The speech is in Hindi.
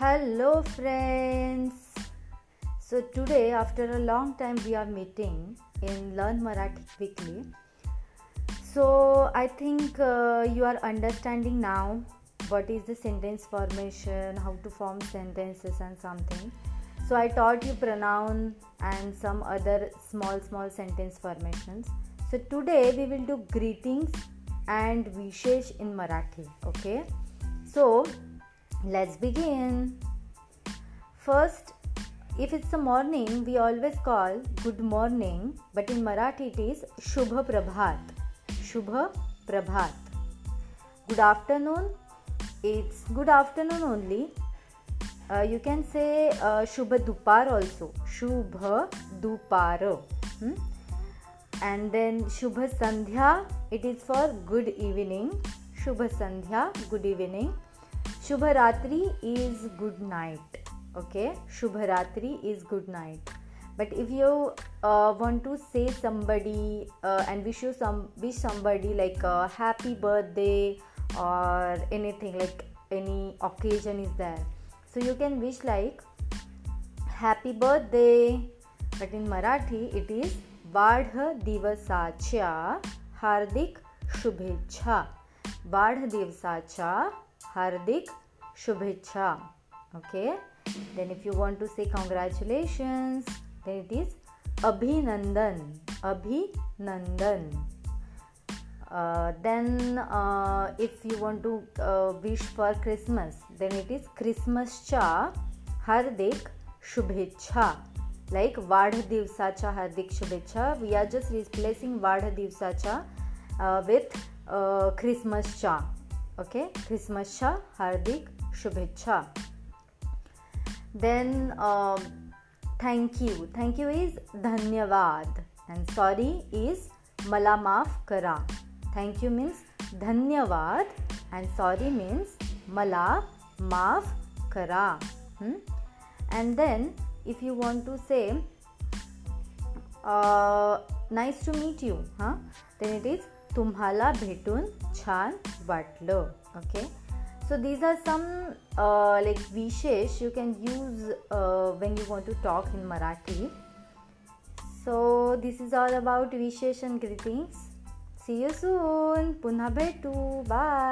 Hello, friends. So, today, after a long time, we are meeting in Learn Marathi Quickly. So, I think uh, you are understanding now what is the sentence formation, how to form sentences, and something. So, I taught you pronoun and some other small, small sentence formations. So, today we will do greetings and vishesh in Marathi. Okay. So, Let's begin. First, if it's the morning, we always call good morning, but in Marathi it is Shubha Prabhat. Shubha Prabhat. Good afternoon, it's good afternoon only. Uh, you can say uh, Shubha Dupar also. Shubha Dupar. Hmm? And then Shubha Sandhya, it is for good evening. Shubha Sandhya, good evening. शुभ रात्रि इज़ गुड नाइट ओके शुभ रात्रि is good night but if you want to say somebody and wish you wish somebody like happy birthday और anything like any occasion is there so you can wish like happy birthday but in Marathi it is वाढ़िवसा हार्दिक शुभेच्छा बाढ़ दिवसा हार्दिक शुभेच्छा। Okay then if you want to say congratulations then it is अभिनंदन अभिनंदन। Then if you want to wish for Christmas then it is क्रिसमसच्या हार्दिक शुभेच्छा लाईक वाढदिवसाच्या हार्दिक शुभेच्छा वी आर जस्ट रिप्लेसिंग वाढदिवसाच्या विथ क्रिसमसच्या ओके क्रिसमस हार्दिक शुभेच्छा then thank you thank you is धन्यवाद एंड सॉरी इज़ मला माफ़ करा थैंक यू मीन्स धन्यवाद एंड सॉरी मीन्स मला माफ़ करा and then if you want to say nice to meet you हाँ देन इट इज़ तुम्हाला भेटून छान वाटलं okay so these are some like wishes you can use when you want to talk in Marathi so this is all about wishes and greetings see you soon पुनः भेटू बाय